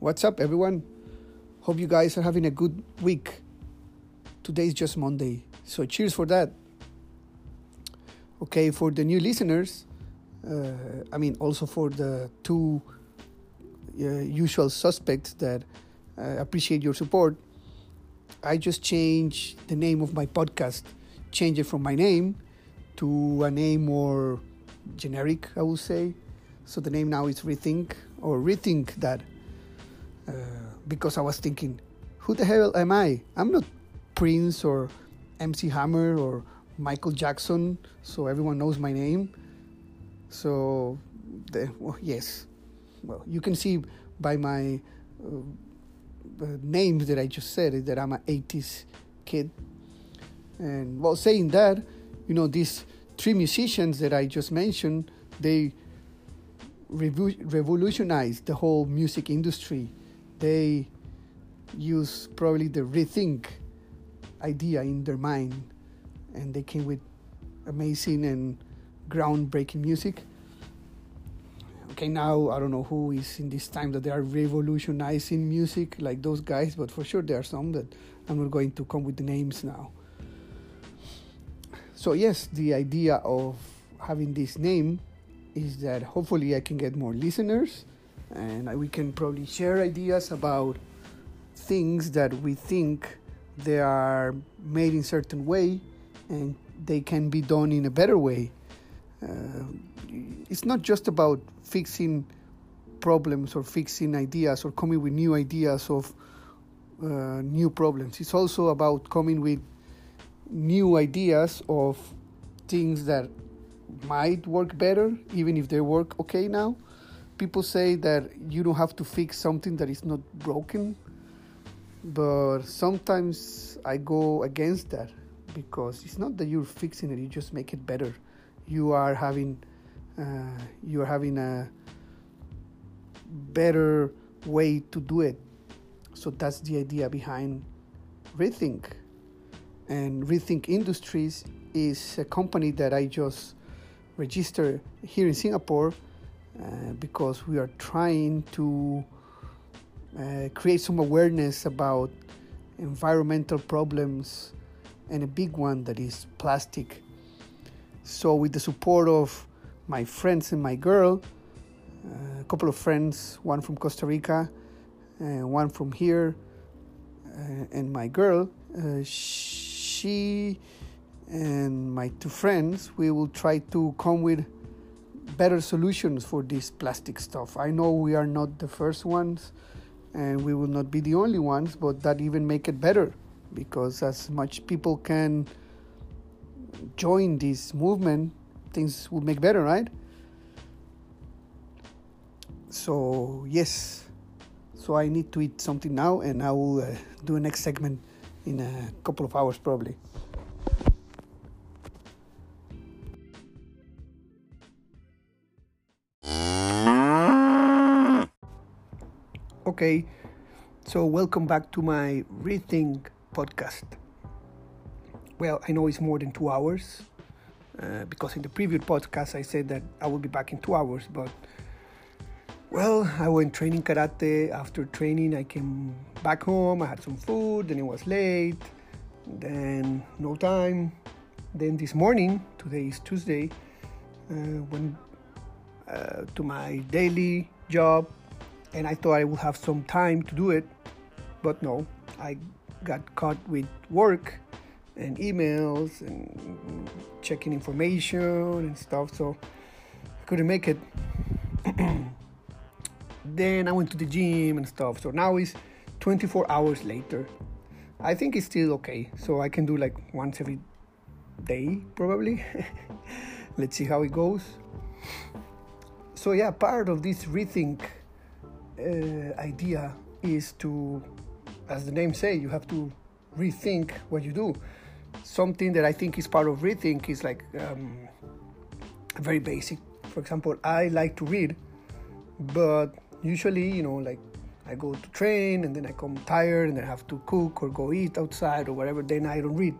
What's up, everyone? Hope you guys are having a good week. Today is just Monday, so cheers for that. Okay, for the new listeners, uh, I mean, also for the two uh, usual suspects that uh, appreciate your support, I just changed the name of my podcast, change it from my name to a name more generic, I would say. So the name now is Rethink or Rethink That. Uh, because I was thinking, who the hell am I? I'm not Prince or MC Hammer or Michael Jackson, so everyone knows my name. So, the, well, yes, well, you can see by my uh, uh, names that I just said that I'm an 80s kid. And while saying that, you know, these three musicians that I just mentioned, they revolutionized the whole music industry they use probably the rethink idea in their mind and they came with amazing and groundbreaking music. Okay now i don't know who is in this time that they are revolutionizing music like those guys but for sure there are some that i'm not going to come with the names now. So yes the idea of having this name is that hopefully i can get more listeners and we can probably share ideas about things that we think they are made in certain way and they can be done in a better way. Uh, it's not just about fixing problems or fixing ideas or coming with new ideas of uh, new problems. It's also about coming with new ideas of things that might work better even if they work okay now people say that you don't have to fix something that is not broken but sometimes i go against that because it's not that you're fixing it you just make it better. You are having uh, you are having a better way to do it. So that's the idea behind rethink. And rethink industries is a company that i just registered here in singapore uh, because we are trying to uh, create some awareness about environmental problems and a big one that is plastic. So, with the support of my friends and my girl, uh, a couple of friends, one from Costa Rica, and one from here, uh, and my girl, uh, she and my two friends, we will try to come with better solutions for this plastic stuff. I know we are not the first ones and we will not be the only ones, but that even make it better because as much people can join this movement, things will make better, right? So, yes. So I need to eat something now and I will uh, do a next segment in a couple of hours probably. Okay, so welcome back to my Rethink podcast. Well, I know it's more than two hours uh, because in the previous podcast I said that I will be back in two hours, but well, I went training karate. After training, I came back home. I had some food, then it was late, then no time. Then this morning, today is Tuesday, uh, went uh, to my daily job and I thought I would have some time to do it, but no, I got caught with work and emails and checking information and stuff, so I couldn't make it. then I went to the gym and stuff, so now it's 24 hours later. I think it's still okay, so I can do like once every day probably. Let's see how it goes. So, yeah, part of this rethink idea is to, as the name say, you have to rethink what you do. Something that I think is part of rethink is like um, very basic. For example, I like to read, but usually, you know, like I go to train and then I come tired and I have to cook or go eat outside or whatever, then I don't read.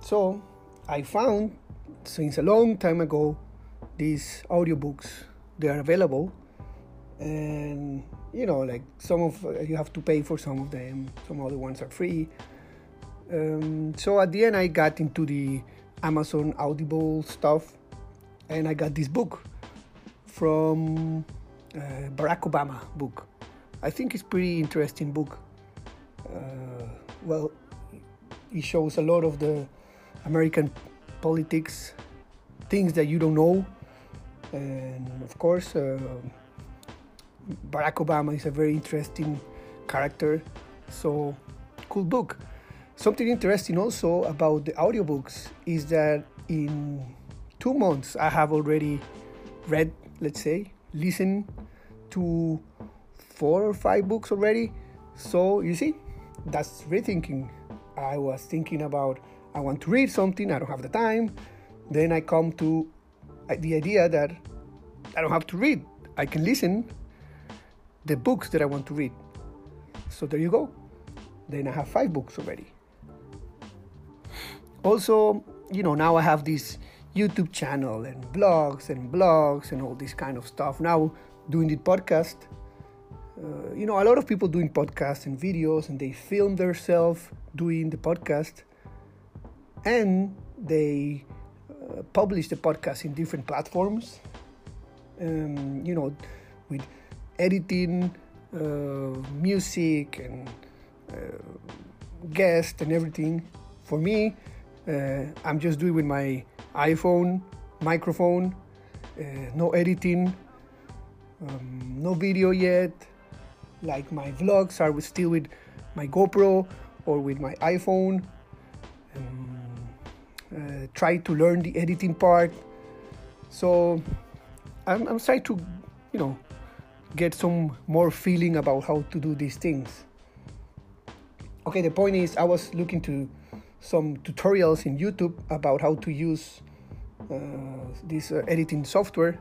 So I found since a long time ago these audiobooks they are available and you know, like some of uh, you have to pay for some of them, some other ones are free. Um, so at the end, I got into the Amazon Audible stuff, and I got this book from uh, Barack Obama book. I think it's pretty interesting book. Uh, well, it shows a lot of the American politics, things that you don't know, and of course, uh, Barack Obama is a very interesting character. So, cool book. Something interesting also about the audiobooks is that in two months I have already read, let's say, listened to four or five books already. So you see, that's rethinking. I was thinking about I want to read something, I don't have the time. Then I come to the idea that I don't have to read. I can listen the books that I want to read. So there you go. Then I have five books already. Also, you know, now I have this YouTube channel and blogs and blogs and all this kind of stuff. Now doing the podcast, uh, you know, a lot of people doing podcasts and videos and they film themselves doing the podcast and they uh, publish the podcast in different platforms. Um, you know, with editing, uh, music, and uh, guest and everything. For me, uh, I'm just doing with my iPhone microphone, no editing, um, no video yet. Like my vlogs are still with my GoPro or with my iPhone. Um, uh, try to learn the editing part. So I'm, I'm trying to, you know, get some more feeling about how to do these things. Okay, the point is, I was looking to some tutorials in YouTube about how to use uh, this uh, editing software,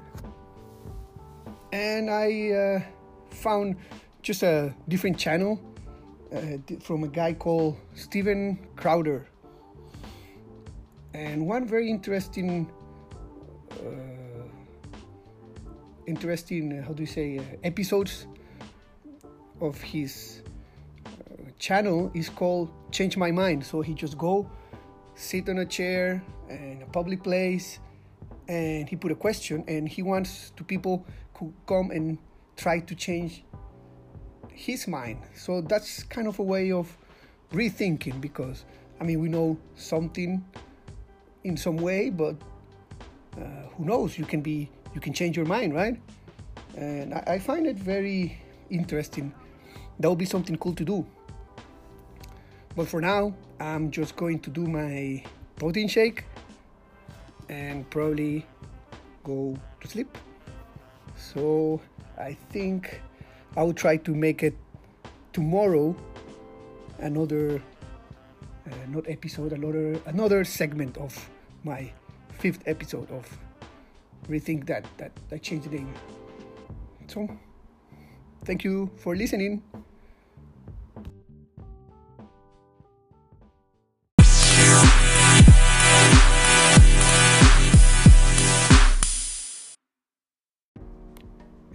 and I uh, found just a different channel uh, from a guy called Steven Crowder, and one very interesting uh, interesting, uh, how do you say, uh, episodes of his uh, channel is called Change My Mind. So he just go sit on a chair in a public place and he put a question and he wants to people who come and try to change his mind. So that's kind of a way of rethinking because I mean we know something in some way, but uh, who knows? You can be you can change your mind, right? And I, I find it very interesting. That would be something cool to do. But for now, I'm just going to do my protein shake and probably go to sleep. So I think I will try to make it tomorrow another uh, not episode another another segment of my fifth episode of rethink that that that changed the name so thank you for listening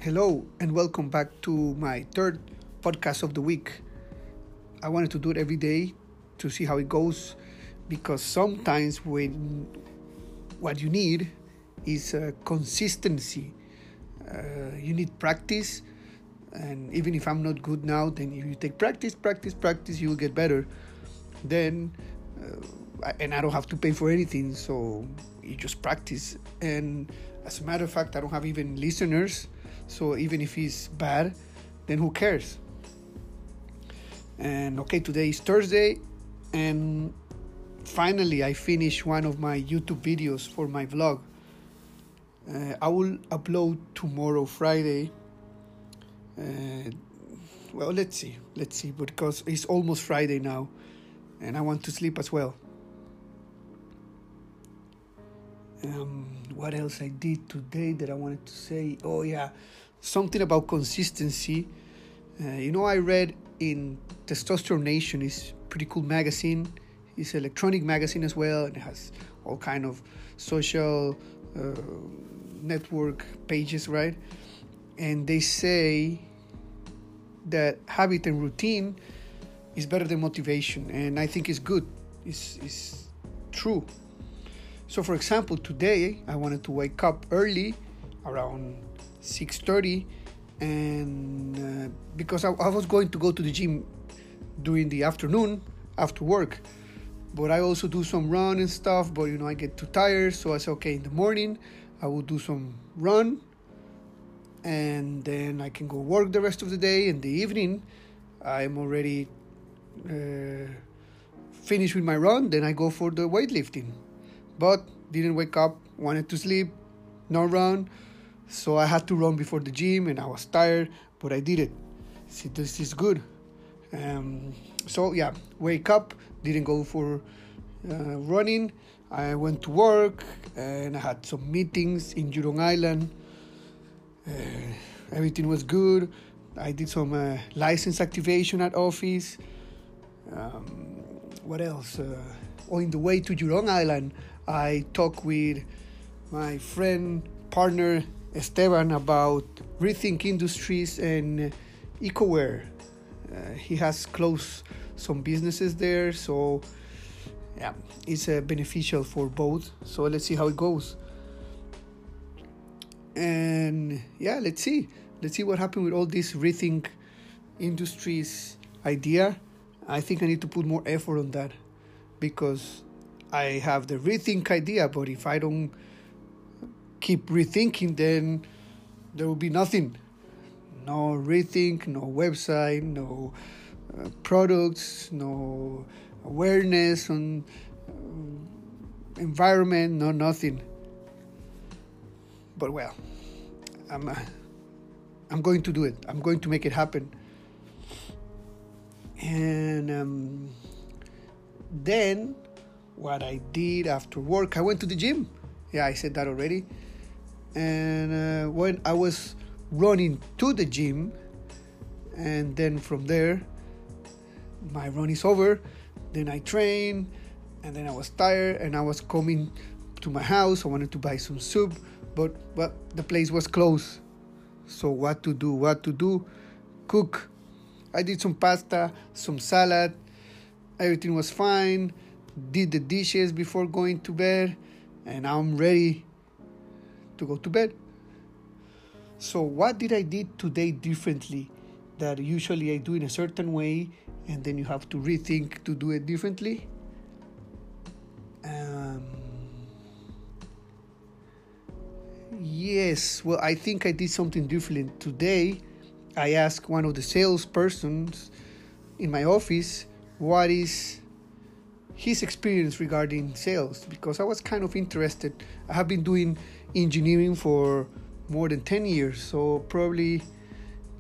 Hello and welcome back to my third podcast of the week. I wanted to do it every day to see how it goes because sometimes when what you need is uh, consistency. Uh, you need practice, and even if I'm not good now, then you take practice, practice, practice, you will get better. Then, uh, and I don't have to pay for anything, so you just practice. And as a matter of fact, I don't have even listeners, so even if it's bad, then who cares? And okay, today is Thursday, and finally I finished one of my YouTube videos for my vlog. Uh, I will upload tomorrow, Friday. Uh, well, let's see, let's see, because it's almost Friday now, and I want to sleep as well. Um, what else I did today that I wanted to say? Oh yeah, something about consistency. Uh, you know, I read in Testosterone Nation is pretty cool magazine. It's an electronic magazine as well, and it has all kind of social uh, network pages, right? And they say that habit and routine is better than motivation, and I think it's good. It's, it's true. So, for example, today I wanted to wake up early, around 6:30, and uh, because I, I was going to go to the gym during the afternoon after work, but I also do some run and stuff. But you know, I get too tired, so I said, okay, in the morning I will do some run, and then I can go work the rest of the day. In the evening, I'm already uh, finished with my run. Then I go for the weightlifting, but didn't wake up, wanted to sleep, no run, so I had to run before the gym, and I was tired, but I did it. See, this is good. Um, so yeah, wake up, didn't go for uh, running. I went to work and I had some meetings in Jurong Island. Uh, everything was good. I did some uh, license activation at office. Um, what else? Uh, on the way to Jurong Island, I talked with my friend, partner Esteban about Rethink Industries and EcoWare. Uh, he has closed some businesses there, so yeah, it's uh, beneficial for both. So let's see how it goes. And yeah, let's see. Let's see what happened with all this Rethink Industries idea. I think I need to put more effort on that because I have the rethink idea, but if I don't keep rethinking, then there will be nothing. No rethink, no website, no uh, products, no awareness on environment, no nothing. But well, I'm uh, I'm going to do it. I'm going to make it happen. And um, then what I did after work, I went to the gym. Yeah, I said that already. And uh, when I was running to the gym, and then from there, my run is over. Then I train, and then I was tired, and I was coming to my house. I wanted to buy some soup, but but the place was closed. So what to do? What to do? Cook. I did some pasta, some salad. Everything was fine. Did the dishes before going to bed, and I'm ready to go to bed. So what did I did today differently that usually I do in a certain way and then you have to rethink to do it differently? Um, yes, well, I think I did something different today. I asked one of the salespersons in my office what is his experience regarding sales because I was kind of interested. I have been doing engineering for more than 10 years, so probably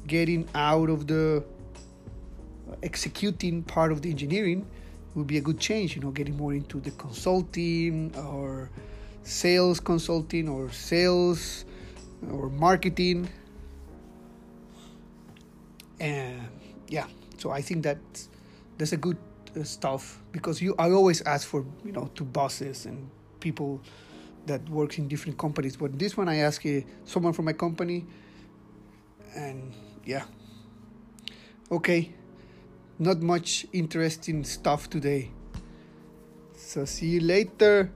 getting out of the executing part of the engineering would be a good change, you know, getting more into the consulting or sales consulting or sales or marketing. And yeah, so I think that that's a good uh, stuff because you I always ask for, you know, to bosses and people that works in different companies. But this one I ask uh, someone from my company and yeah. Okay not much interesting stuff today. So see you later.